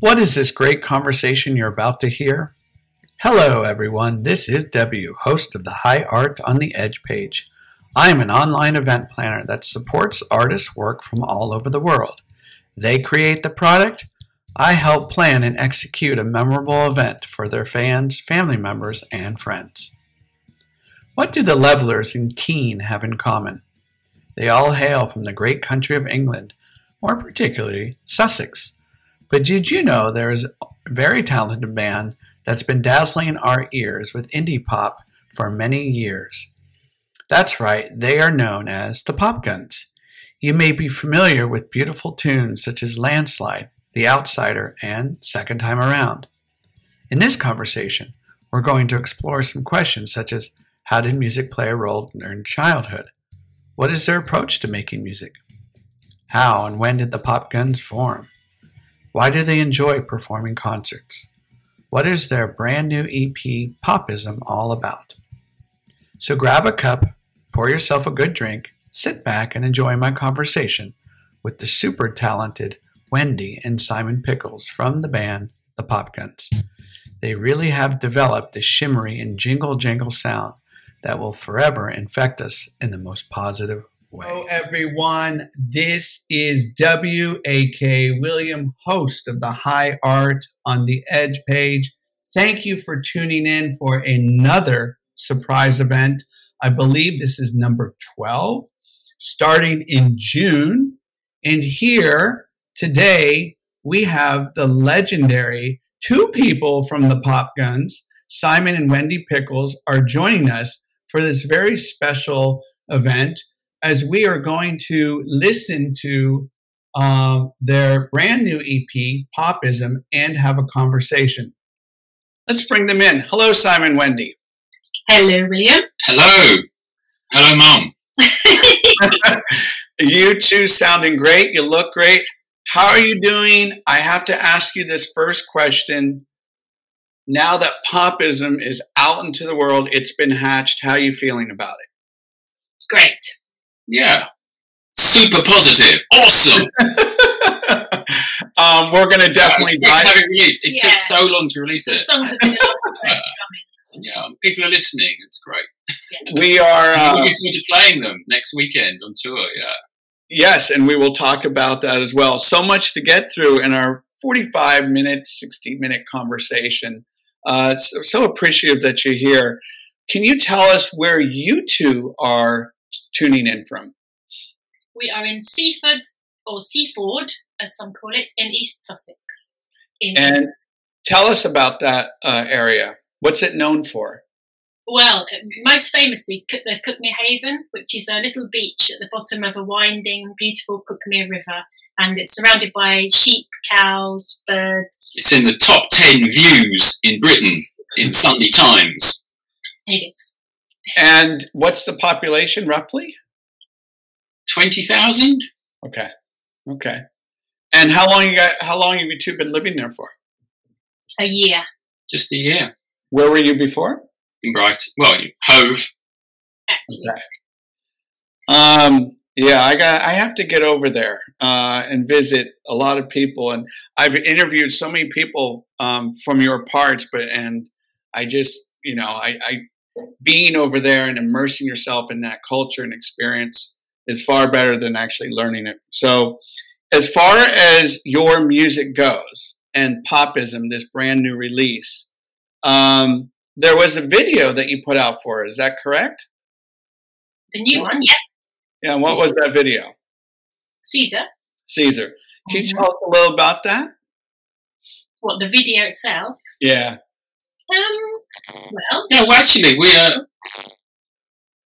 What is this great conversation you're about to hear? Hello, everyone. This is W, host of the High Art on the Edge page. I am an online event planner that supports artists' work from all over the world. They create the product. I help plan and execute a memorable event for their fans, family members, and friends. What do the Levellers and Keane have in common? They all hail from the great country of England, more particularly Sussex. But did you know there is a very talented band that's been dazzling our ears with indie pop for many years? That's right, they are known as the Popguns. You may be familiar with beautiful tunes such as Landslide, The Outsider, and Second Time Around. In this conversation, we're going to explore some questions such as how did music play a role in their childhood? What is their approach to making music? How and when did the Popguns form? Why do they enjoy performing concerts? What is their brand new EP, Popism, all about? So grab a cup, pour yourself a good drink, sit back, and enjoy my conversation with the super talented Wendy and Simon Pickles from the band The Popguns. They really have developed a shimmery and jingle jangle sound that will forever infect us in the most positive way. Hello, everyone. This is W.A.K. William, host of the High Art on the Edge page. Thank you for tuning in for another surprise event. I believe this is number 12, starting in June. And here today, we have the legendary two people from the Popguns, Simon and Wendy Pickles, are joining us for this very special event as we are going to listen to um, their brand new EP, Popism, and have a conversation. Let's bring them in. Hello, Simon Wendy. Hello, William. Hello. Hello, Mom. you two sounding great. You look great. How are you doing? I have to ask you this first question. Now that popism is out into the world, it's been hatched. How are you feeling about it? Great. Yeah. Super positive. Awesome. um, we're going to definitely dive. have it released. It yeah. took so long to release it. The songs have been Yeah, people are listening. It's great. Yeah. We are. Uh, looking forward to playing them next weekend on tour. Yeah. Yes, and we will talk about that as well. So much to get through in our 45 minute, 60 minute conversation. Uh, so, so appreciative that you're here. Can you tell us where you two are tuning in from? We are in Seaford, or Seaford, as some call it, in East Sussex. In and tell us about that uh, area. What's it known for? Well, most famously, the Cuckmere Haven, which is a little beach at the bottom of a winding, beautiful Cuckmere River, and it's surrounded by sheep, cows, birds. It's in the top 10 views in Britain in Sunday Times. It is. And what's the population roughly? 20,000. Okay. Okay. And how long you got how long have you two been living there for? A year. Just a year. Where were you before? In Brighton. Well, Hove. Okay. Um yeah, I got I have to get over there uh, and visit a lot of people and I've interviewed so many people um, from your parts but and I just, you know, I, I being over there and immersing yourself in that culture and experience is far better than actually learning it. So, as far as your music goes and Popism, this brand new release, um, there was a video that you put out for it. Is that correct? The new one, yeah. Yeah, what was that video? Caesar. Caesar. Can you mm-hmm. tell us a little about that? What, the video itself? Yeah. Um, well, yeah. Well, actually, we uh,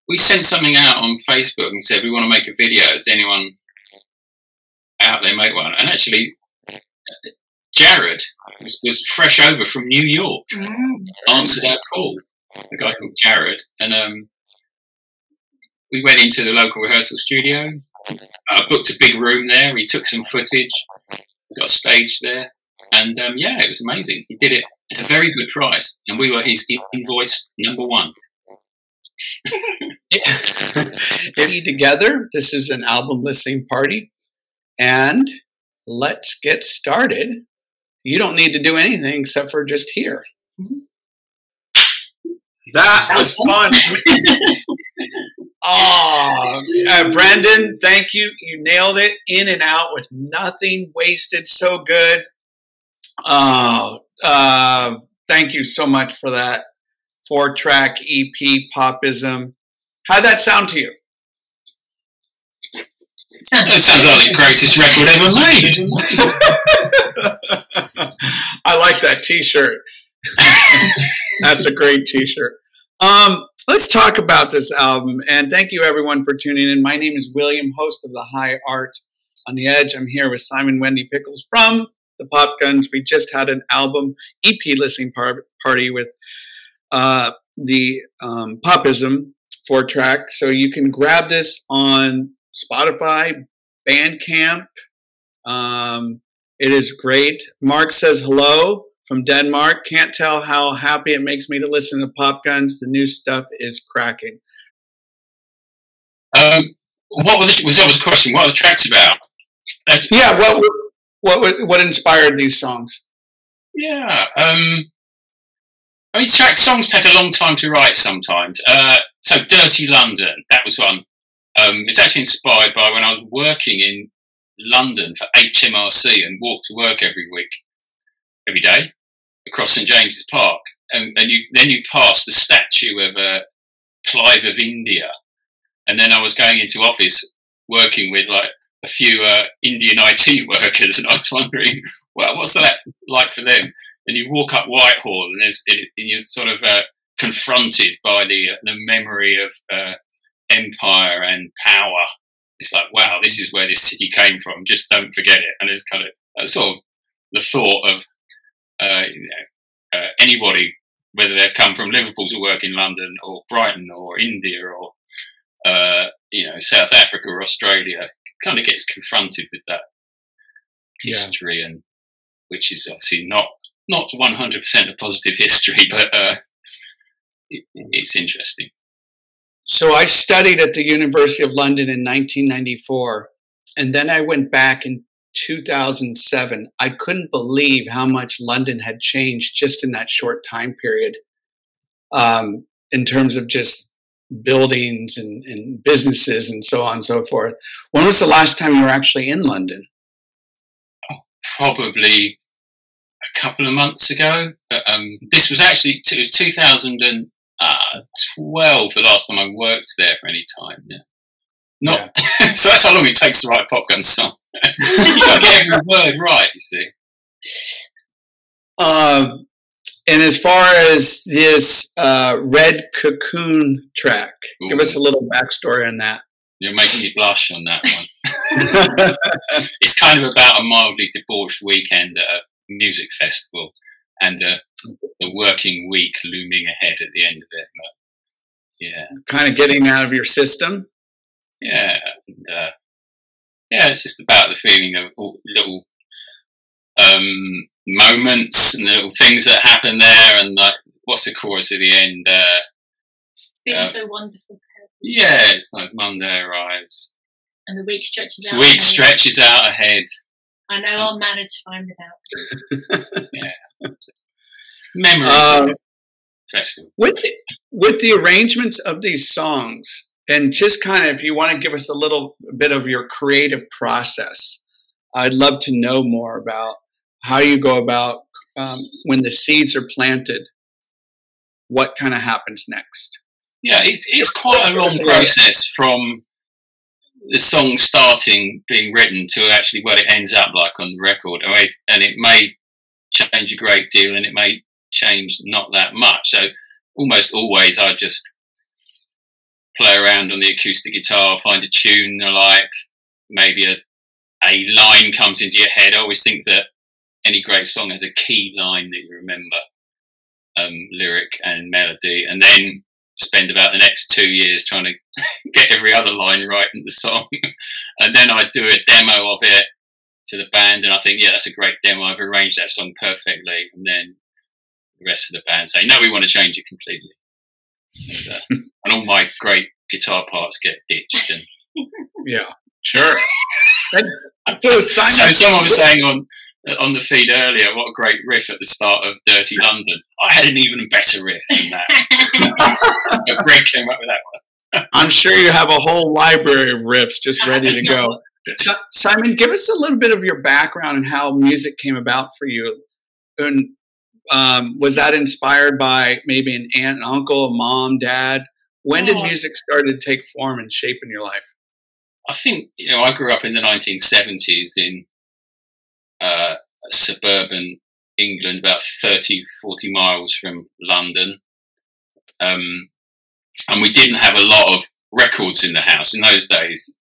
we sent something out on Facebook and said we want to make a video. Does anyone out there make one? And actually, Jared was, was fresh over from New York, mm. answered our call. A guy called Jared, and um, we went into the local rehearsal studio. I uh, booked a big room there. He took some footage. We got a stage there, and um, yeah, it was amazing. He did it at a very good price, and we were his invoice number one. together. This is an album listening party, and let's get started. you don't need to do anything except for just hear. That was fun. oh, uh, Brendan, thank you. You nailed it in and out with nothing wasted. So good. Oh, uh, thank you so much for that four track EP, Popism. How'd that sound to you? Sounds, that sounds like the greatest record ever made. I like that T-shirt. That's a great T-shirt. Um, let's talk about this album, and thank you everyone for tuning in. My name is William, host of the High Art on the Edge. I'm here with Simon Wendy Pickles from the Popguns. We just had an album EP listening par- party with uh, the um, Popism four track, so you can grab this on Spotify, Bandcamp. Um, it is great. Mark says hello from Denmark. Can't tell how happy it makes me to listen to Popguns. The new stuff is cracking. Um, what was, was that was question? What are the tracks about? That's, yeah, what, what what inspired these songs? Yeah, um, I mean, track songs take a long time to write sometimes. Uh, so, Dirty London, that was one. Um, it's actually inspired by when I was working in London for HMRC and walked to work every week, every day, across St James's Park. And, and you, then you pass the statue of uh, Clive of India. And then I was going into office working with like a few uh, Indian IT workers, and I was wondering, well, what's that like for them? And you walk up Whitehall, and, and you're sort of uh, confronted by the the memory of uh, empire and power. It's like, wow, this is where this city came from. Just don't forget it. And it's kind of sort of the thought of uh, you know, uh, anybody, whether they've come from Liverpool to work in London or Brighton or India or uh, you know South Africa or Australia, kind of gets confronted with that history, yeah. and which is obviously not not 100% a positive history, but uh, it, it's interesting. So I studied at the University of London in 1994, and then I went back in 2007. I couldn't believe how much London had changed just in that short time period, um, in terms of just buildings and, and, businesses and so on and so forth. When was the last time you were actually in London? Probably a couple of months ago. But, um, this was actually it was 2000 and uh, 12 the last time I worked there for any time. Yeah. Not yeah. so that's how long it takes to write a popgun song. you got to get every word right, you see. Um, and as far as this uh, Red Cocoon track, Ooh. give us a little backstory on that. You're making me blush on that one. it's kind of about a mildly debauched weekend at a music festival and the, the working week looming ahead at the end of it. But, yeah. Kind of getting out of your system? Yeah. And, uh, yeah, it's just about the feeling of little um, moments and the little things that happen there, and like, what's the chorus at the end? Uh, it's been uh, so wonderful. Yeah, it's like Monday arrives. And the week stretches out. The week ahead. stretches out ahead. I know I'll manage fine without. yeah. Memories uh, festival. With the, with the arrangements of these songs, and just kind of, if you want to give us a little bit of your creative process, I'd love to know more about how you go about um, when the seeds are planted. What kind of happens next? Yeah, it's it's quite a long process from the song starting being written to actually what it ends up like on the record. And it may change a great deal and it may change not that much. So almost always I just play around on the acoustic guitar, find a tune I like, maybe a, a line comes into your head. I always think that any great song has a key line that you remember, um, lyric and melody, and then spend about the next two years trying to get every other line right in the song. and then I do a demo of it to the band, and I think, yeah, that's a great demo. I've arranged that song perfectly. And then the rest of the band say, no, we want to change it completely. And, uh, and all my great guitar parts get ditched. And yeah, sure. so, so someone was saying on on the feed earlier, what a great riff at the start of Dirty London. I had an even better riff than that. Greg came up with that one. I'm sure you have a whole library of riffs just ready to go. So, Simon, give us a little bit of your background and how music came about for you. And um, was that inspired by maybe an aunt, and uncle, a mom, dad? When did music start to take form and shape in your life? I think you know I grew up in the 1970s in uh, suburban England, about 30, 40 miles from London. Um, and we didn't have a lot of records in the house. In those days,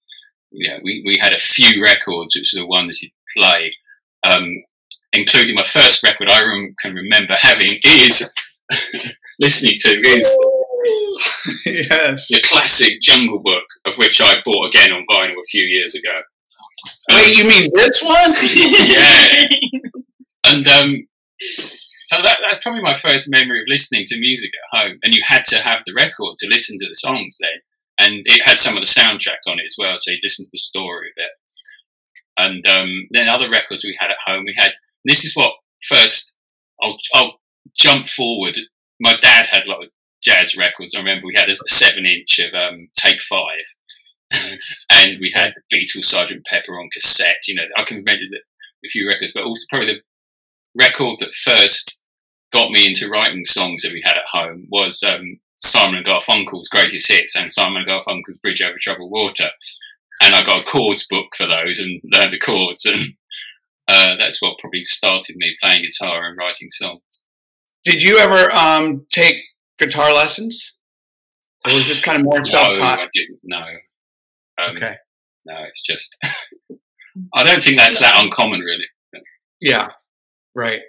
yeah, we, we had a few records, which are the ones you'd play, um, including my first record I rem- can remember having is listening to is yes. the classic Jungle Book, of which I bought again on vinyl a few years ago. Wait, you mean this one? yeah. And um, so that, that's probably my first memory of listening to music at home. And you had to have the record to listen to the songs then. And it had some of the soundtrack on it as well, so you listen to the story of it. And um, then other records we had at home, we had. This is what first. I'll, I'll jump forward. My dad had a lot of jazz records. I remember we had a seven inch of um, Take Five, Nice. and we had the Beatles, Sergeant Pepper on cassette. You know, I can remember the, a few records, but also probably the record that first got me into writing songs that we had at home was um, Simon and Garfunkel's Greatest Hits and Simon and Garfunkel's Bridge Over Troubled Water. And I got a chords book for those and learned the chords, and uh, that's what probably started me playing guitar and writing songs. Did you ever um, take guitar lessons? Or was this kind of more No, self-taught? I didn't. No. Um, okay. No, it's just. I don't think that's that uncommon, really. Yeah. Right.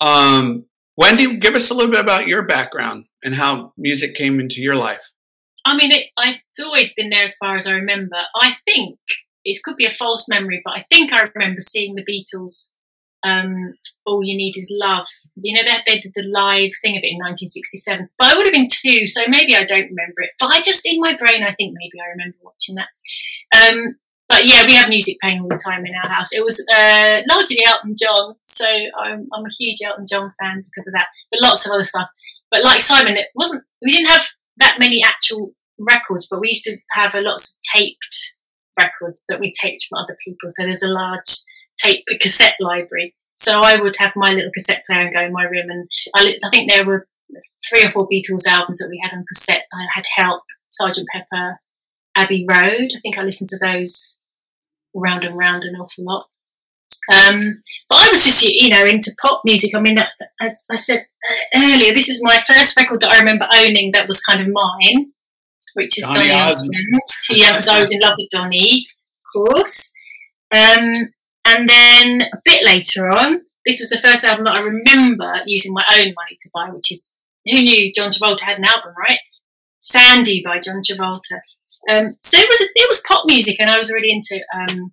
Um, Wendy, give us a little bit about your background and how music came into your life. I mean, it, I, it's always been there as far as I remember. I think it could be a false memory, but I think I remember seeing the Beatles. Um, All you need is love. You know that they did the live thing of it in 1967. But I would have been two, so maybe I don't remember it. But I just in my brain, I think maybe I remember watching that. Um, but yeah, we have music playing all the time in our house. It was uh, largely Elton John, so I'm, I'm a huge Elton John fan because of that. But lots of other stuff. But like Simon, it wasn't. We didn't have that many actual records, but we used to have a lots of taped records that we taped from other people. So there was a large tape cassette library. So I would have my little cassette player and go in my room, and I, I think there were three or four Beatles albums that we had on cassette. I had Help, Sergeant Pepper, Abbey Road. I think I listened to those round and round an awful lot. Um, but I was just, you know, into pop music. I mean, that, as I said uh, earlier, this is my first record that I remember owning that was kind of mine, which is Donny. Osmond. Yeah, because I was in love with Donny, of course. Um, and then a bit later on, this was the first album that I remember using my own money to buy, which is who knew John Travolta had an album, right? Sandy by John Travolta. Um, so it was it was pop music, and I was really into um,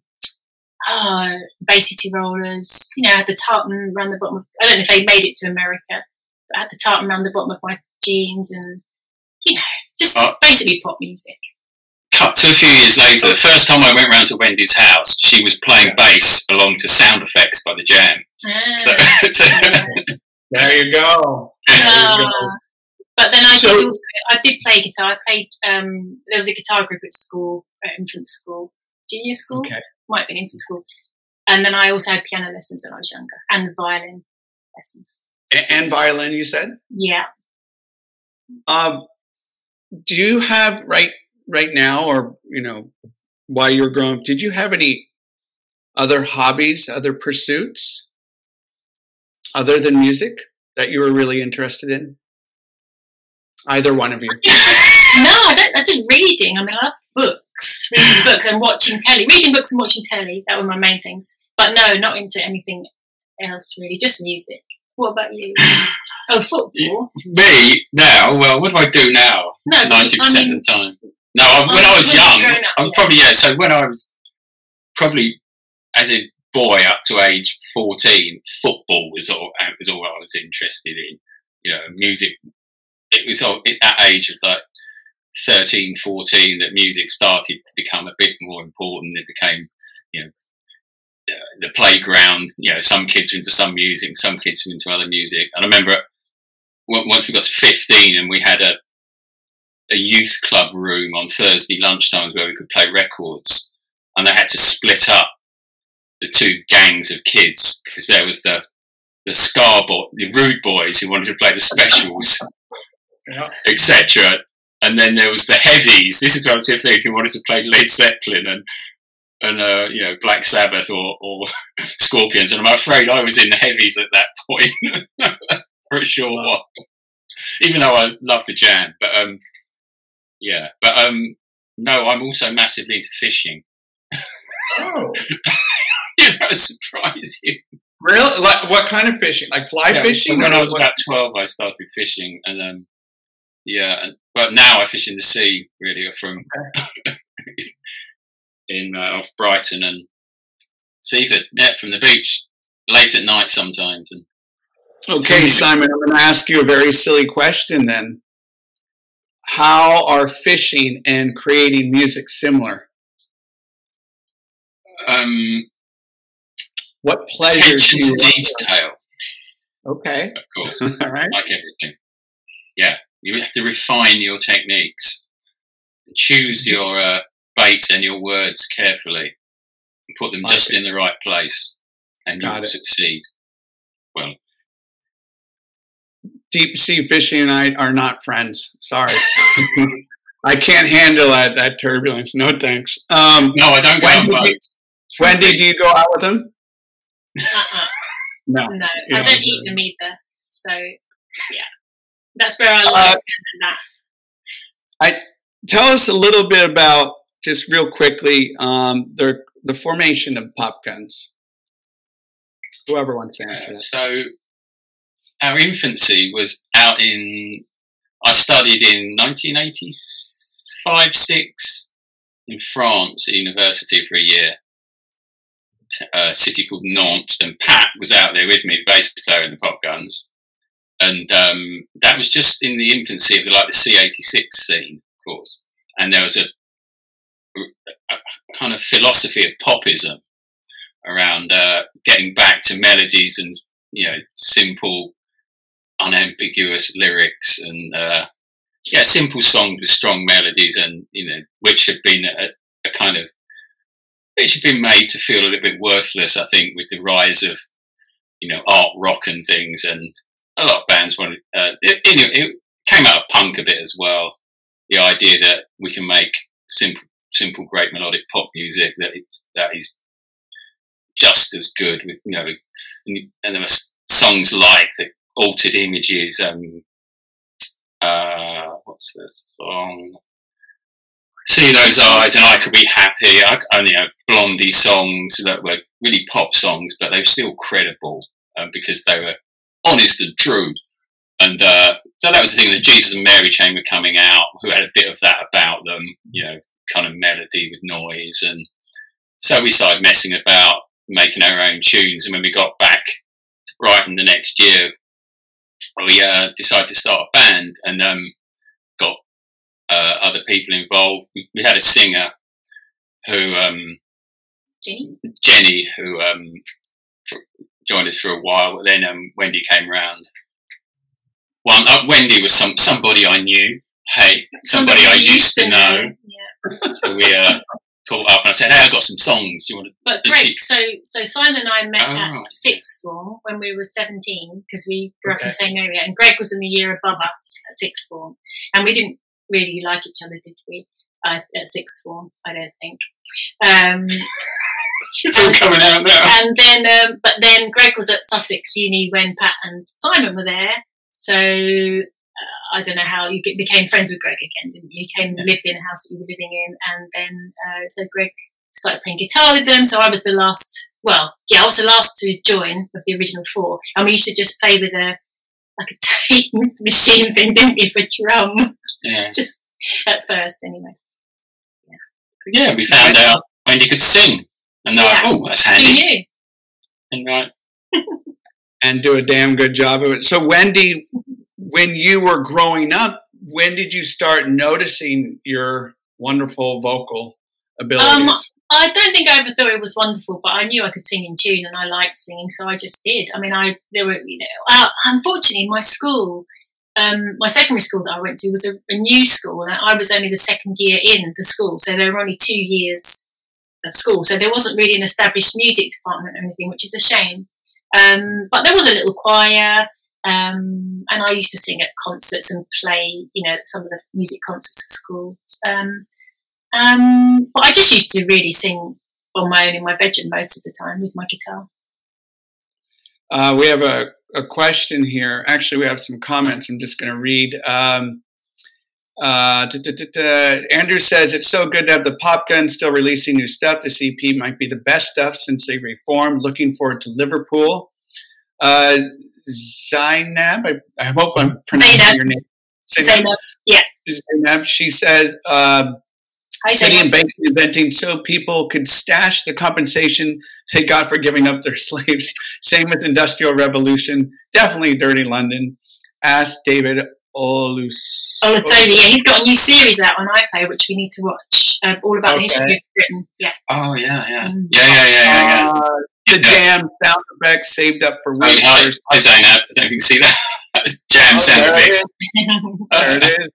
uh, Bay City Rollers. You know, had the tartan around the bottom. Of, I don't know if they made it to America, but I had the tartan around the bottom of my jeans, and you know, just Oh. basically pop music. Cut to a few years later, the first time I went round to Wendy's house, she was playing bass along to Sound Effects by the Jam. Ah, So, so There you go. There you ah. go. But then I So- did also, I did play guitar. I played. Um, there was a guitar group at school, at infant school, junior school, Okay. might have been infant school, and then I also had piano lessons when I was younger and violin lessons. A- And violin, you said? Yeah. Um, do you have right right now, or you know, while you were growing up, did you have any other hobbies, other pursuits, other than music that you were really interested in? Either one of you. no, I don't. I just reading. I mean, I love books, reading books and watching telly. Reading books and watching telly. That were my main things. But no, not into anything else really. Just music. What about you? Oh, football. me now, well, what do I do now? No, Ninety I percent mean, of the time. No, I, when I oh, was you were young, I'm yeah. probably yeah. So when I was probably as a boy up to age fourteen, football was all uh, was all I was interested in. You know, music. It was all, at that age of like 13, 14 that music started to become a bit more important. It became, you know, uh, the playground. You know, some kids were into some music, some kids were into other music. And I remember once we got to 15 and we had a a youth club room on Thursday lunchtimes where we could play records, and they had to split up the two gangs of kids because there was the the ska bo- the rude boys who wanted to play the specials, yeah. etc. And then there was the heavies. This is what I was thinking who wanted to play Led Zeppelin and and uh, you know Black Sabbath or, or Scorpions. And I'm afraid I was in the heavies at that point for a short while, even though I loved the jam. But um, yeah, but um, no, I'm also massively into fishing. Oh, that surprise you. Really? Like what kind of fishing? Like fly yeah, fishing? When I was what? about twelve, I started fishing, and um, yeah, and, but now I fish in the sea. Really, from okay. in uh, off Brighton and Seaford, yeah, from the beach, late at night sometimes. And okay, Simon, I'm going to ask you a very silly question then. How are fishing and creating music similar? Um, what pleasure attention to detail. Okay. Of course. All right. Like everything. Yeah. You have to refine your techniques choose mm-hmm. your uh, bait and your words carefully and put them just in the right place and you will succeed. Well, deep sea fishing and I are not friends. Sorry. I can't handle that, that turbulence. No thanks. Um, no, I don't go Wendy, on boats. Wendy, do you go out with them? Uh-uh. No, no, I don't eat them either. So yeah, that's where I like uh, that. I tell us a little bit about just real quickly um, the the formation of Popguns. Whoever wants to answer uh, that. So our infancy was out in. I studied in 1985 six in France at university for a year a city called Nantes, and Pat was out there with me, the bass player in the Popguns, and um, that was just in the infancy of the like the C86 scene, of course, and there was a, a kind of philosophy of popism around uh, getting back to melodies and you know simple, unambiguous lyrics and uh, yeah, simple songs with strong melodies and you know which had been a, a kind of it should be made to feel a little bit worthless. I think with the rise of you know art rock and things, and a lot of bands wanted. Uh, it, it, came out of punk a bit as well. The idea that we can make simple, simple, great melodic pop music that it's, that is just as good. With you know, and, and there were songs like the Altered Images. Um, uh, what's the song? see those eyes and I could be happy. I, I you know, Blondie songs that were really pop songs, but they were still credible um, because they were honest and true. And uh, so that was the thing. The Jesus and Mary chain were coming out, who had a bit of that about them, you know, kind of melody with noise. And so we started messing about, making our own tunes. And when we got back to Brighton the next year, we uh, decided to start a band and um, got uh, other people involved. We, we, had a singer who, um, Jenny, Jenny, who um, joined us for a while. But then um, Wendy came round. One, uh, Wendy was some somebody I knew. Hey, somebody, somebody I used to know. know. Yeah. so we uh, caught up, and I said, "Hey, I got some songs. You want to?" But Greg, she... so so Simon and I met oh, at sixth form when we were seventeen because we grew okay. up in the same area, and Greg was in the year above us at sixth form, and we didn't really like each other, did we? Uh, at sixth form, I don't think. Um, it's all coming out now. And then, um, but then Greg was at Sussex Uni when Pat and Simon were there. So I don't know how you get, became friends with Greg again, didn't you? You came and lived in a house that you were living in, and then uh, so Greg started playing guitar with them. So I was the last. Well, yeah, I was the last to join of the original four, and we used to just play with a like a tape machine thing, didn't we, for drum? Yeah. Just at first, anyway. Yeah. Yeah, we found out Wendy could sing, and they're yeah. like, "Oh, that's handy." And right. and do a damn good job of it. So, Wendy, when you were growing up, when did you start noticing your wonderful vocal abilities? Um, I don't think I ever thought it was wonderful, but I knew I could sing in tune and I liked singing, so I just did. I mean, I there were you know, uh, unfortunately, my school, um, my secondary school that I went to was a, a, new school, and I was only the second year in the school, so there were only two years of school, so there wasn't really an established music department or anything, which is a shame. Um, but there was a little choir. Um, and I used to sing at concerts and play, you know, some of the music concerts at school. Um, um, but I just used to really sing on my own in my bedroom most of the time with my guitar. Uh, we have a, a, question here. Actually, we have some comments. I'm just going to read. Um, uh, Andrew says it's so good to have the Pop Gun still releasing new stuff. This EP might be the best stuff since they reformed. Looking forward to Liverpool. Uh, Zainab, I, I, hope I'm pronouncing Zainab. your name. Zainab. Zainab. Yeah. Zainab. She says uh, Hi, City and banking inventing so people could stash the compensation they got for giving up their slaves. Same with Industrial Revolution. Definitely Dirty London. Ask David Olus. Oh, so yeah, he's got a new series out on iPlayer which we need to watch. Uh, all about okay. the history of Britain. Yeah. Oh yeah, yeah, mm. yeah, yeah, yeah, yeah. yeah. Uh, the Jam sound effects saved up for weeks. I, I, I saying that. I don't know if you can see that. Jam oh, sound effects. there it is.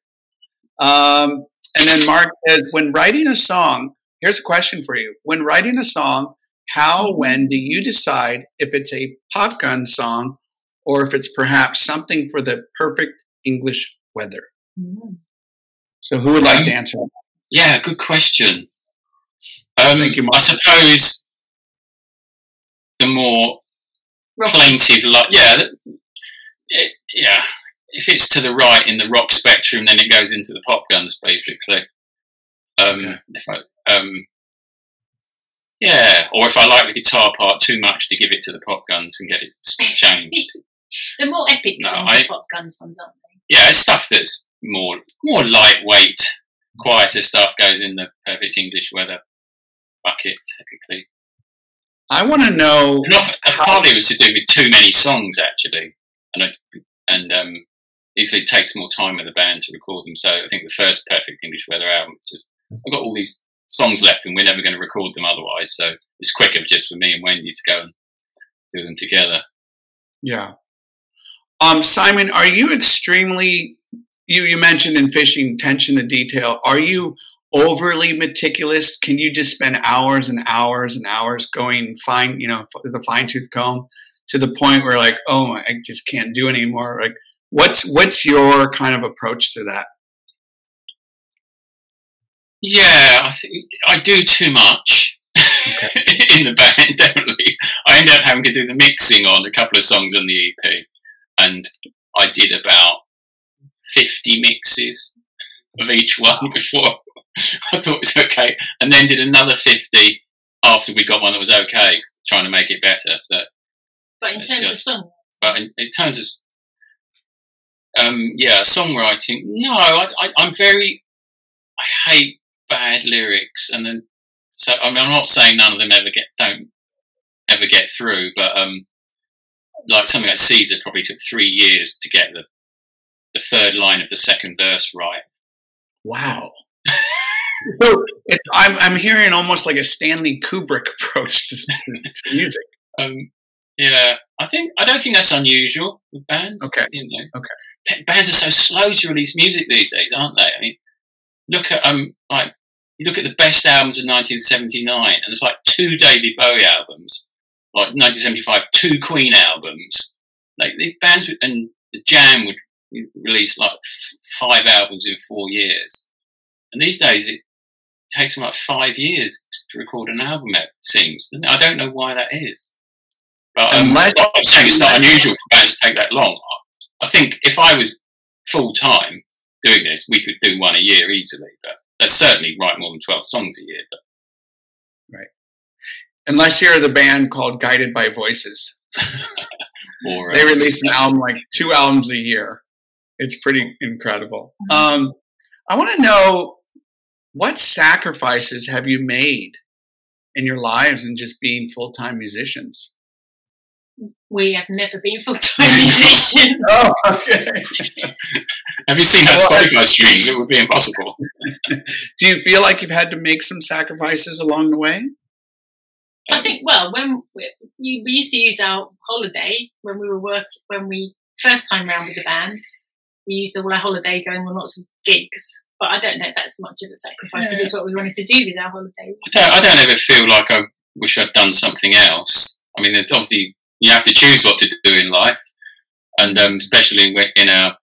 Um, and then Mark says, when writing a song, here's a question for you. When writing a song, how, when do you decide if it's a pop gun song or if it's perhaps something for the perfect English weather? Mm-hmm. So who would like um, to answer that? Yeah, good question. Um, Thank you, Mark. I suppose the more plaintive, like, yeah, it, yeah, if it's to the right in the rock spectrum, then it goes into the pop guns, basically. Um, okay. If I, um, yeah, or if I like the guitar part too much to give it to the pop guns and get it changed. the more epic no, songs, I, pop guns ones, aren't they? Yeah, it's stuff that's more more lightweight, quieter stuff goes in the perfect English weather bucket typically. I want to know. Often, partly it was to do with too many songs actually, and I, and um, it takes more time with the band to record them. So I think the first Perfect English Weather album, just, I've got all these songs left and we're never going to record them otherwise. So it's quicker just for me and Wendy to go and do them together. Yeah. Um, Simon, are you extremely, you, you mentioned in fishing attention to detail. Are you overly meticulous? Can you just spend hours and hours and hours going fine, you know, the fine tooth comb to the point where like, oh, I just can't do anymore. Like, What's what's your kind of approach to that? Yeah, I think I do too much okay. in the band. Definitely, I end up having to do the mixing on a couple of songs on the EP, and I did about fifty mixes of each one before thought it was okay, and then did another fifty after we got one that was okay, trying to make it better. So, but in terms just, of song? but in, in terms of um, yeah, songwriting. No, I, am very. I hate bad lyrics, and then so I mean, I'm not saying none of them ever get don't ever get through, but um, like something like Caesar probably took three years to get the the third line of the second verse right. Wow. So I'm I'm hearing almost like a Stanley Kubrick approach to, to music. Um, yeah, I think I don't think that's unusual with bands. Okay. You know. Okay bands are so slow to release music these days, aren't they? I mean, look at um like you look at the best albums of 1979, and there's like two David Bowie albums, like 1975, two Queen albums. Like the bands would, and the Jam would release like f- five albums in four years, and these days it takes them like five years to record an album. It seems. I don't know why that is. But um, I'm saying it's not unusual for bands to take that long. I think if I was full time doing this, we could do one a year easily. But that's certainly write more than twelve songs a year. But. Right, unless you're the band called Guided by Voices. or, uh, they release an album like two albums a year. It's pretty incredible. Mm-hmm. Um, I want to know what sacrifices have you made in your lives in just being full time musicians? we have never been full time musicians. oh, okay. have you seen our Spotify streams? It would be impossible. Do you feel like you've had to make some sacrifices along the way? I think well, when we, we used to use our holiday when we were work when we first time round with the band, we used all our holiday going on lots of gigs. But I don't know if that's much of a sacrifice because Yeah. it's what we wanted to do with our holiday. I don't, I don't ever feel like I wish I'd done something else. I mean, it's obviously you have to choose what to do in life, and um, especially in our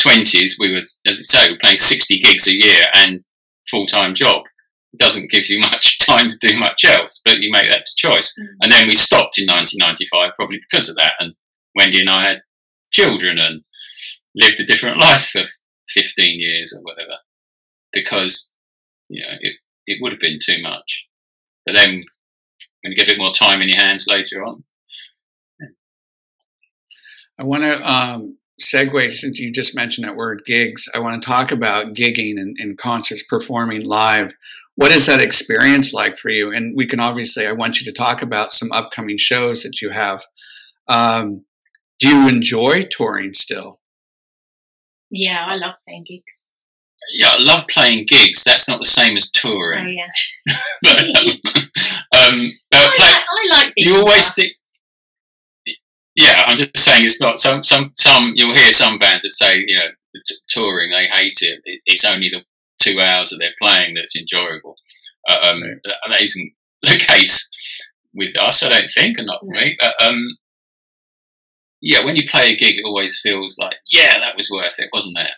twenties, we were, as I say, we playing sixty gigs a year and full time job. It doesn't give you much time to do much else, but you make that choice. Mm. And then we stopped in 1995, probably because of that. And Wendy and I had children and lived a different life for 15 years or whatever, because you know it, it would have been too much. But then when you get a bit more time in your hands later on, I want to um, segue since you just mentioned that word gigs. I want to talk about gigging and, and concerts, performing live. What is that experience like for you? And we can obviously, I want you to talk about some upcoming shows that you have. Um, do you enjoy touring still? Yeah, I love playing gigs. yeah, I love playing gigs. That's not the same as touring. Oh touring. yeah, But, um, but I, play, like, I like. being you always think, yeah, I'm just saying it's not some some some. You'll hear some bands that say you know t- touring they hate it. it. It's only the two hours that they're playing that's enjoyable. Uh, um, Right. that, that isn't the case with us, I don't think, and not for No. me. But um, yeah, when you play a gig, it always feels like yeah, that was worth it, wasn't it?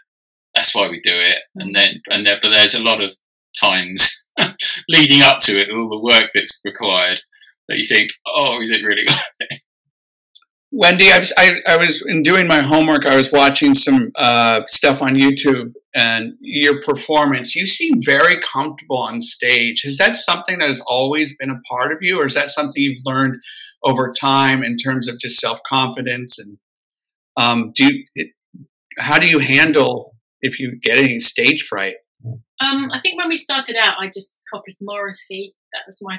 That's why we do it. And then and there, but there's a lot of times leading up to it, all the work that's required that you think, oh, is it really worth it? Wendy, I was, I, I was in doing my homework. I was watching some uh, stuff on YouTube, and your performance. You seem very comfortable on stage. Is that something that has always been a part of you, or is that something you've learned over time in terms of just self confidence? And um, do it, how do you handle if you get any stage fright? Um, I think when we started out, I just copied Morrissey. That was my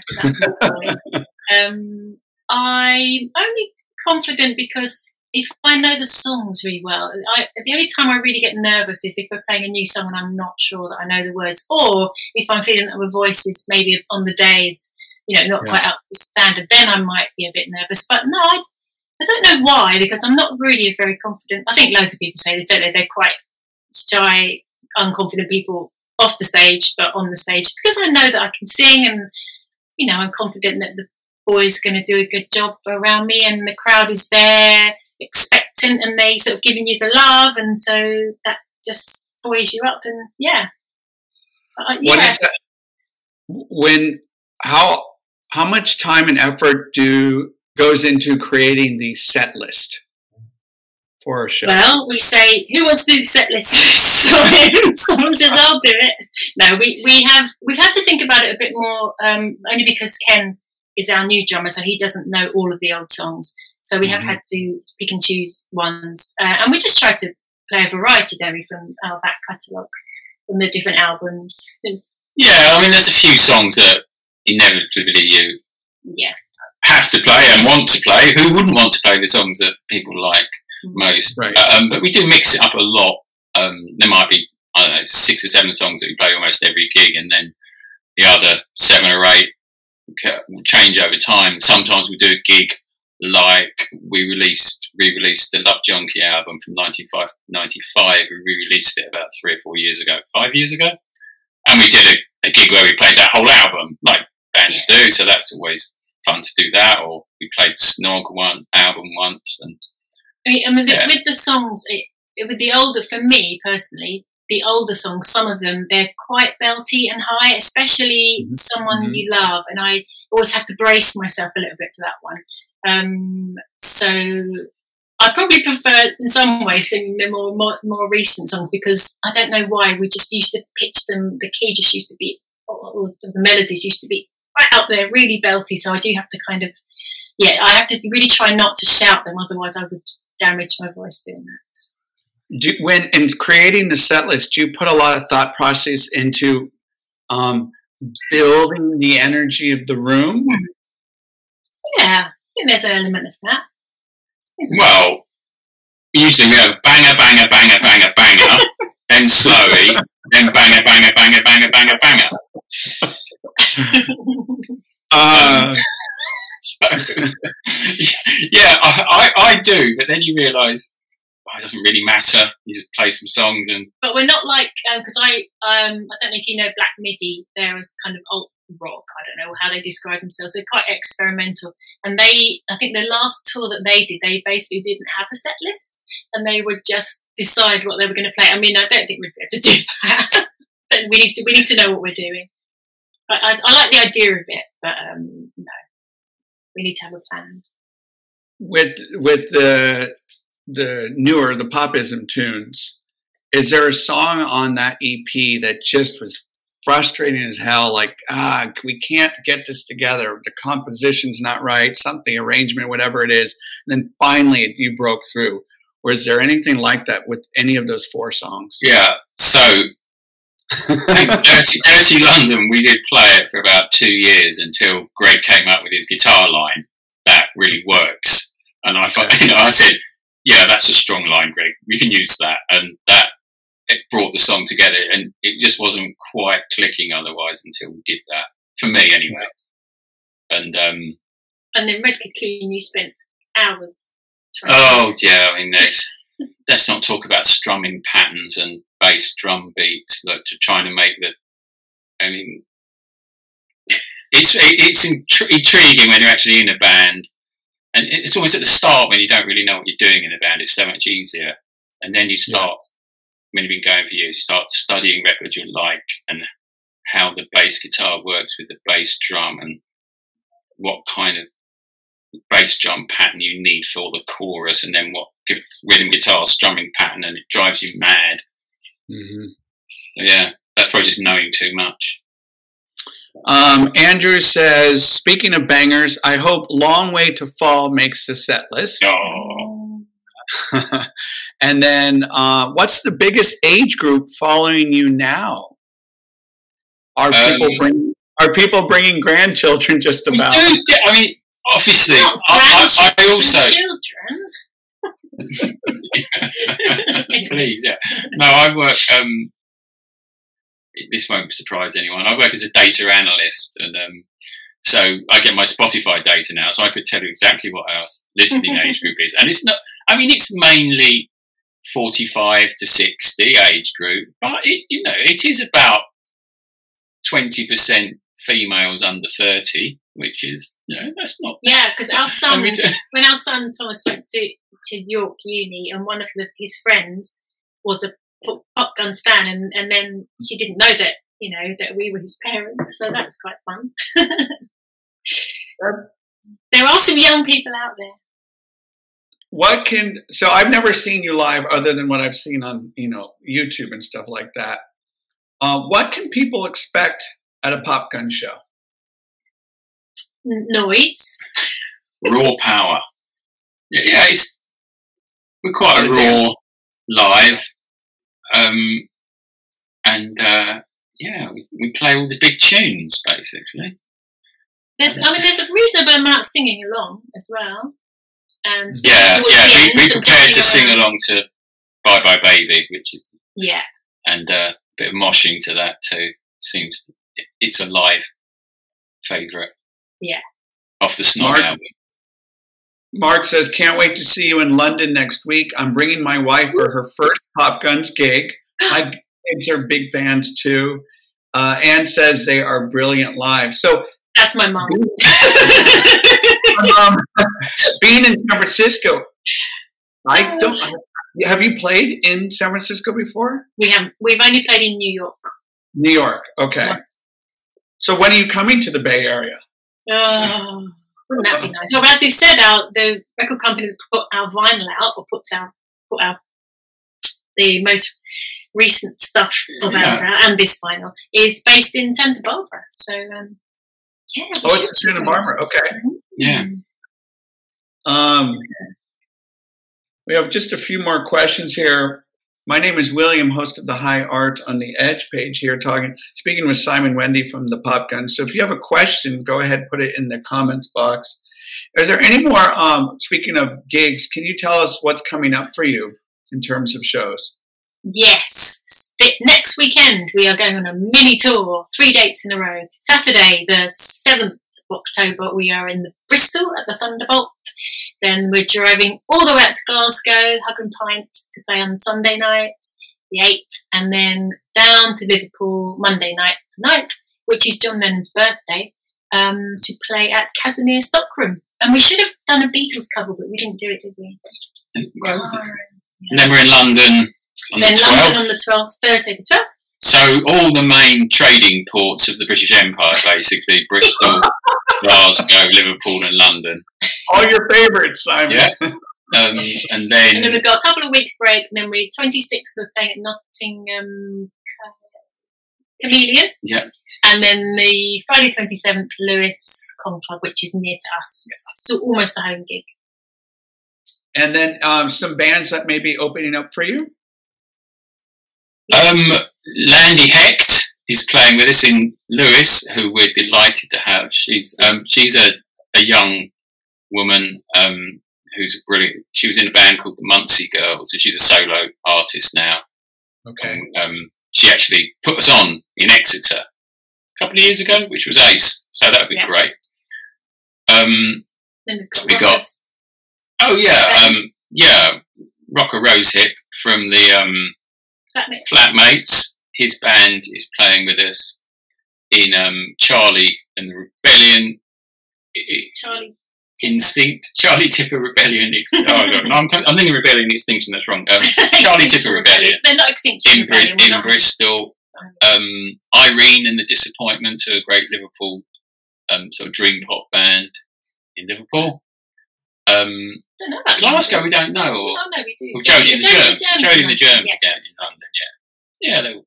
boy. Um, I'm only confident because if I know the songs really well, I, the only time I really get nervous is if we're playing a new song and I'm not sure that I know the words, or if I'm feeling that my voice is maybe on the days, you know, not Yeah. quite up to standard. Then I might be a bit nervous. But no, I, I don't know why because I'm not really a very confident. I think loads of people say this, don't they? They're quite shy, unconfident people off the stage, but on the stage because I know that I can sing and you know I'm confident that the boys going to do a good job around me and the crowd is there expectant and they sort of giving you the love and so that just buoys you up and yeah, uh, yeah. What is that? When how how much time and effort do goes into creating the set list for a show? Well, we say, who wants to do the set list? someone says, I'll do it. No, we, we have, we've had to think about it a bit more, um, only because Ken is our new drummer, so he doesn't know all of the old songs. So we have Mhm. had to pick and choose ones. Uh, and we just try to play a variety, Derry, from our back catalogue, from the different albums. Yeah, I mean, there's a few songs that inevitably you yeah. have to play and want to play. Who wouldn't want to play the songs that people like most? Right. Um, but we do mix it up a lot. Um, there might be I don't know six or seven songs that we play almost every gig, and then the other seven or eight will change over time. Sometimes we do a gig like we released re-released the Love Junkie album from 95, 95. We re-released it about three or four years ago, five years ago, and we did a, a gig where we played that whole album like bands do. So that's always fun to do that. Or we played Snog one album once, and I mean, I mean, Yeah. with the songs, it, it, with the older, for me personally, the older songs, some of them, they're quite belty and high, especially Mhm. someone Mhm. you love. And I always have to brace myself a little bit for that one. Um, so I probably prefer, in some ways, singing the more, more more recent songs because I don't know why we just used to pitch them. The key just used to be, or, or the melodies used to be right up there, really belty. So I do have to kind of, yeah, I have to really try not to shout them, otherwise I would damage my voice doing that. do, when in creating the set list, do you put a lot of thought process into um, building the energy of the room? Yeah, I think there's an element of that. isn't there? well, usually we have banger, banger, banger, banger, banger, then slowly, then banger, banger, banger, banger, banger, banger. Uh, So, yeah, I, I, I do, but then you realise oh, it doesn't really matter. You just play some songs and but we're not like because I um I don't know if you know Black Midi. They're as kind of alt rock. I don't know how they describe themselves. They're quite experimental, and they I think the last tour that they did, they basically didn't have a set list, and they would just decide what they were going to play. I mean, I don't think we'd be able to do that. but we need to we need to know what we're doing. I, I, I like the idea of it, but um, no, we need to have a plan. with with the the newer the popism tunes, is there a song on that EP that just was frustrating as hell? Like ah, we can't get this together. The composition's not right. Something arrangement, whatever it is. And then finally, you broke through. Or is there anything like that with any of those four songs? yeah. So I think Dirty, Dirty London, we did play it for about two years until Greg came up with his guitar line that really works. And I thought, you know, I said, yeah, that's a strong line, Greg. We can use that. And that it brought the song together. And it just wasn't quite clicking otherwise until we did that. For me, anyway. And, um, And then Red Cocoon, you spent hours. trying oh, to- yeah, I mean, there's, let's not talk about strumming patterns and bass drum beats that to trying to make the. I mean, it's it's intri- intriguing when you're actually in a band, and it's always at the start when you don't really know what you're doing in a band. It's so much easier, and then you start when you've been going for years. You start studying records you like and how the bass guitar works with the bass drum and what kind of bass drum pattern you need for the chorus, and then what rhythm guitar strumming pattern, and it drives you mad. Hmm Yeah, that's probably just knowing too much. Um, Andrew says, speaking of bangers, I hope Long Way to Fall makes the set list. Oh, and then, uh, what's the biggest age group following you now? Are people Um, bring, are people bringing grandchildren just we about? do. Get, I mean, obviously, I, I, I also children. please, yeah. No, I work. Um, this won't surprise anyone. I work as a data analyst, and um, so I get my Spotify data now, so I could tell you exactly what our listening age group is. And it's not. I mean, it's mainly forty-five to sixty age group, but it, you know, it is about twenty percent females under thirty, which is you know that's not. Yeah, because our I son, mean, when our son Thomas went to, to York Uni, and one of the, his friends was a Pop Popguns fan, and, and then she didn't know that you know that we were his parents, so that's quite fun. there are some young people out there. What can, so I've never seen you live other than what I've seen on, you know, YouTube and stuff like that. Uh, what can people expect at a Popgun show? N- Noise. raw power. Yeah, yeah, it's we're quite a raw live, um, and uh, yeah, we, we play all the big tunes basically. There's, I mean, there's a reasonable amount of singing along as well. And Yeah, yeah, the we, end, we some prepared to sing along to "Bye Bye Baby," which is Yeah, and uh, a bit of moshing to that too. Seems to, it's a live favourite. Yeah. off the Snog Mark? album. Mark says, can't wait to see you in London next week. I'm bringing my wife for her first Popguns gig. My kids are big fans too. Uh, Anne says they are brilliant live. So, that's my mum. um, being in San Francisco, I don't. Have you played in San Francisco before? we have we've only played in New York New York. Okay. once. So when are you coming to the Bay Area? Oh, wouldn't that be nice? Well, as you said, our the record company that put our vinyl out or puts out put out the most recent stuff of ours out and this vinyl is based in Santa Barbara. So um, yeah. Oh, it's in Santa Barbara. Okay. Yeah. Um, we have just a few more questions here. My name is William, host of the High Art on the Edge page here, talking, speaking with Simon Wendy from the Popgun. So if you have a question, go ahead, put it in the comments box. Are there any more? Um, speaking of gigs, can you tell us what's coming up for you in terms of shows? Yes. Next weekend we are going on a mini tour, three dates in a row. Saturday, the 7th of October, we are in Bristol at the Thunderbolt. Then we're driving all the way out to Glasgow, Hug and Pint, to play on Sunday night, the 8th, and then down to Liverpool Monday night, the 9th, which is John Lennon's birthday, um, to play at Kazimier Stockroom. And we should have done a Beatles cover, but we didn't do it, did we? Well, Darn. and then we're in London on then the London on the 12th, Thursday the 12th. So all the main trading ports of the British Empire, basically Bristol, Glasgow, Liverpool, and London. All your favorites, Simon. Yeah. Um, and And then then we've got a couple of weeks break, and then we're 26th we're playing at Nottingham Chameleon. Yeah. And then the Friday 27th, Lewes Con Club, which is near to us. So almost a home gig. And then um, some bands that may be opening up for you. um, Lande Hekt is playing with us in Lewes, who we're delighted to have. She's um, she's a, a young woman um, who's brilliant. She was in a band called the Muncie Girls, and she's a solo artist now. Okay. Um, she actually put us on in Exeter a couple of years ago, which was ace. So that would be Yeah. great. Um, Then we've got, We got- oh yeah, Band. um, yeah, Rocker Rosehip from the um, Flatmates. Flatmates. His band is playing with us in um, Charlie and the Rebellion Charlie. Instinct. Charlie Tipper Rebellion. Ex- oh, no, no, I'm, I'm thinking Rebellion Extinction. That's wrong. Um, Charlie Tipper Rebellion. They're not Extinction in, Bri- Rebellion. we're in not- Bristol. Um, Irene and the Disappointment, a great Liverpool um, sort of dream pop band in Liverpool. Um, don't know about Glasgow, we don't know. Or, Oh, no, we do. or Jodie and the Germs. Jodie and the Germs again in London, yeah. Yeah, they,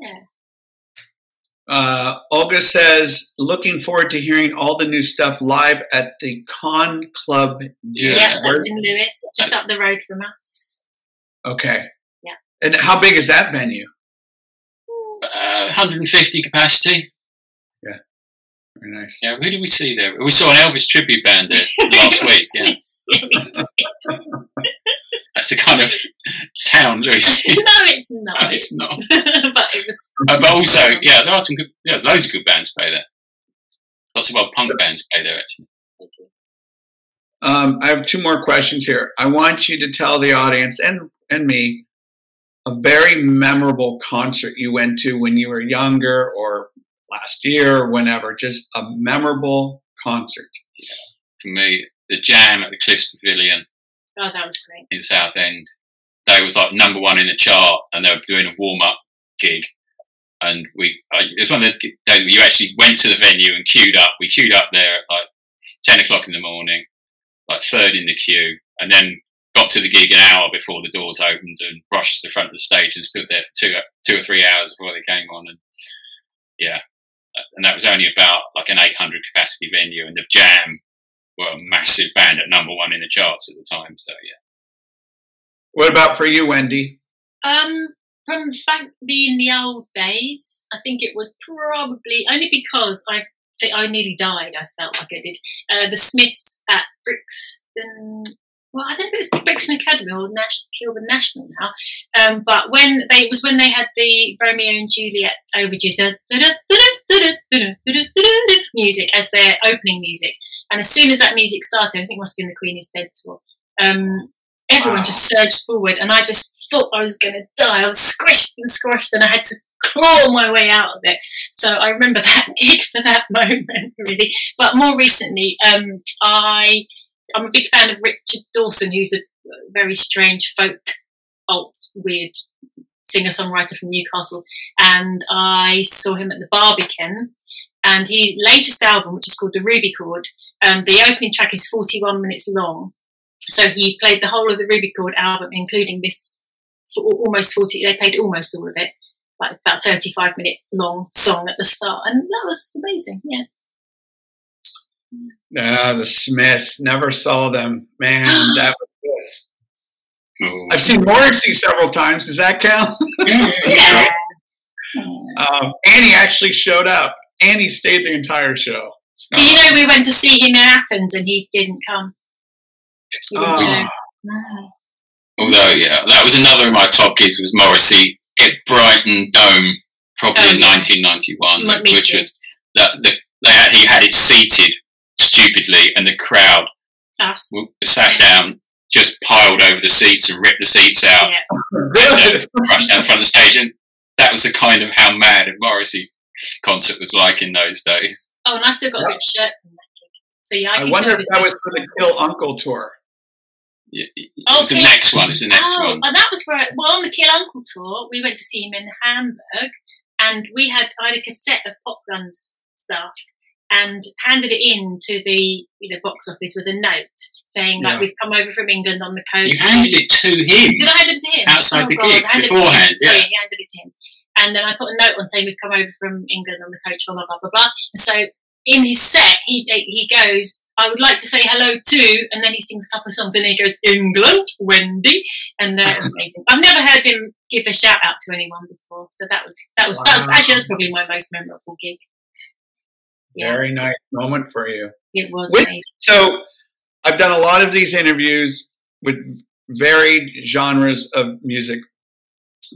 Yeah. Uh, Olga says, looking forward to hearing all the new stuff live at the Con Club gig. Yeah. Yeah, Where- that's in Lewes, just That's- up the road from us. okay. Yeah. And how big is that venue? uh, 150 capacity. Yeah. Very nice. Yeah, who did we see there? We saw an Elvis tribute band there last week. Yeah, that's the kind of town, Lucy. no, it's not. no, it's not. but it was. Uh, but also, yeah, there are some good. Yeah, there's loads of good bands play there. Lots of old punk bands play there actually. Um, I have two more questions here. I want you to tell the audience and, and me a very memorable concert you went to when you were younger or last year or whenever. Just a memorable concert. Yeah. For me, the Jam at the Cliffs Pavilion Oh, that was great. in Southend. They was like number one in the chart, and they were doing a warm up gig. And we, it was one of the days you actually went to the venue and queued up. We queued up there at like ten o'clock in the morning, like third in the queue, and then got to the gig an hour before the doors opened and rushed to the front of the stage and stood there for two, two or three hours before they came on. And yeah, and that was only about like an 800 capacity venue, and the Jam were a massive band at number one in the charts at the time. So yeah. What about for you, Wendy? Um, from back in the old days, I think it was probably only because I think I nearly died. I felt like I did. Uh, the Smiths at Brixton. Well, I don't know if it's Brixton Academy or Nash- Kilburn National now. Um, but when they it was when they had the Romeo and Juliet overture the music as their opening music, and as soon as that music started, I think it must have been the Queen is Dead tour. Um, everyone Wow. just surged forward, and I just thought I was going to die. I was squished and squashed, and I had to claw my way out of it. So I remember that gig for that moment, really. But more recently, um, I I'm a big fan of Richard Dawson, who's a very strange folk alt weird singer songwriter from Newcastle, and I saw him at the Barbican. And his latest album, which is called The Ruby Cord, um, the opening track is 41 minutes long. So he played the whole of the Ruby Cord album, including this almost 40, they played almost all of it, like about 35 minute long song at the start. And that was amazing, yeah. Ah, the Smiths. Never saw them. Man, that was this. Oh. I've seen Morrissey several times. Does that count? Yeah. Um, Annie actually showed up. Annie stayed the entire show. Do you know we went to see him in Athens and he didn't come? He didn't Oh. show. No. Although, yeah, that was another of my top gigs was Morrissey at Brighton Dome, probably Oh, in yeah. 1991, Me- me which too. was that the, they had, he had it seated stupidly, and the crowd Us. sat down, just piled over the seats and ripped the seats out, Yeah. and uh, rushed down the front of the stage. And that was the kind of how mad a Morrissey concert was like in those days. Oh, and I still got a bit of shirt from that gig. So yeah, I, I wonder if that was for the Kill Uncle tour. Yeah, It it Oh, was the next one. It was the next oh, one. and that was for well on the Kill Uncle tour. We went to see him in Hamburg, and we had I had a cassette of Pop Guns stuff, and handed it in to the you know box office with a note saying like Yeah. we've come over from England on the coach. You handed it to him. Did I hand it to him Outside oh, the God, gig, I handed it to beforehand, yeah. Oh, yeah, he handed it to him, and then I put a note on saying we've come over from England on the coach. Blah blah blah blah blah. And so in his set, he he goes, "I would like to say hello to," and then he sings a couple of songs, and he goes, "England, Wendy," and that was amazing. I've never heard him give a shout out to anyone before, so that was that was, that was Wow. actually that's probably my most memorable gig. Yeah, Very nice moment for you. it was Which- amazing. So I've done a lot of these interviews with varied genres of music,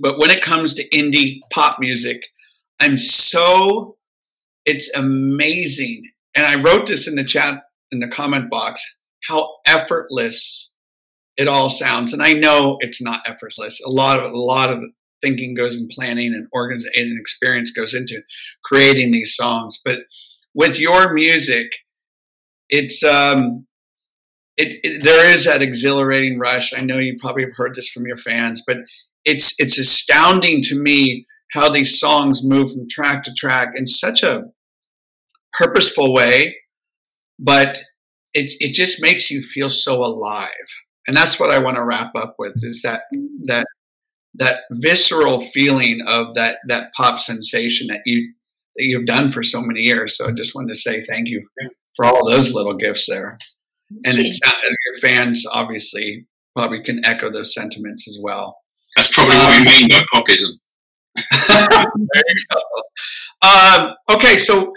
but when it comes to indie pop music, I'm so it's amazing. And I wrote this in the chat in the comment box how effortless it all sounds. And I know it's not effortless. A lot of a lot of thinking goes in planning and organization and experience goes into creating these songs. But with your music, it's um it, it there is that exhilarating rush. I know you probably have heard this from your fans, but it's it's astounding to me how these songs move from track to track in such a purposeful way, but it it just makes you feel so alive. And that's what I want to wrap up with is that that that visceral feeling of that that pop sensation that you that you've done for so many years. So I just wanted to say thank you for all those little gifts there. And it's your fans obviously probably can echo those sentiments as well. That's probably what we mean by popism. there you go. Um, okay, so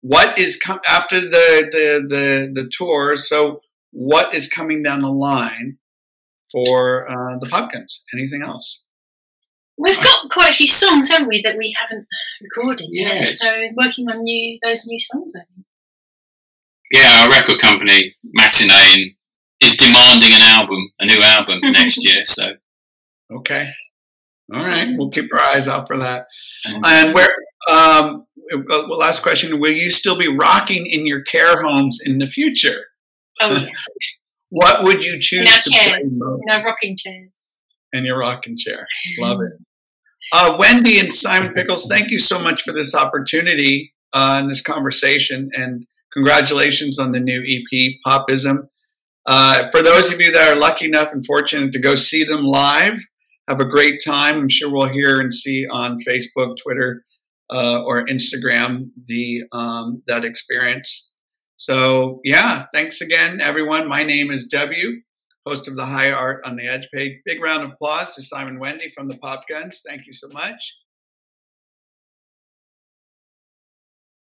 what is com- after the, the the the tour? So what is coming down the line for uh, the Popguns? Anything else? We've got quite a few songs, haven't we, that we haven't recorded yet? Yes. So working on new those new songs. I think. Yeah, our record company, Matinee, is demanding an album, a new album next year. So Okay, all right, we'll keep our eyes out for that. And where? Um, uh, last question: Will you still be rocking in your care homes in the future? Oh yeah, What would you choose in our chairs, our rocking chairs. in your rocking chair? Love it. Uh, Wendy and Simon Pickles, thank you so much for this opportunity uh, and this conversation, and congratulations on the new EP, Popism. Uh, for those of you that are lucky enough and fortunate to go see them live, have a great time. I'm sure we'll hear and see on Facebook, Twitter, uh, or Instagram the um, that experience. So yeah, thanks again, everyone. My name is W host of the High Art on the Edge page. Big round of applause to Simon Wendy from the Popguns. Thank you so much.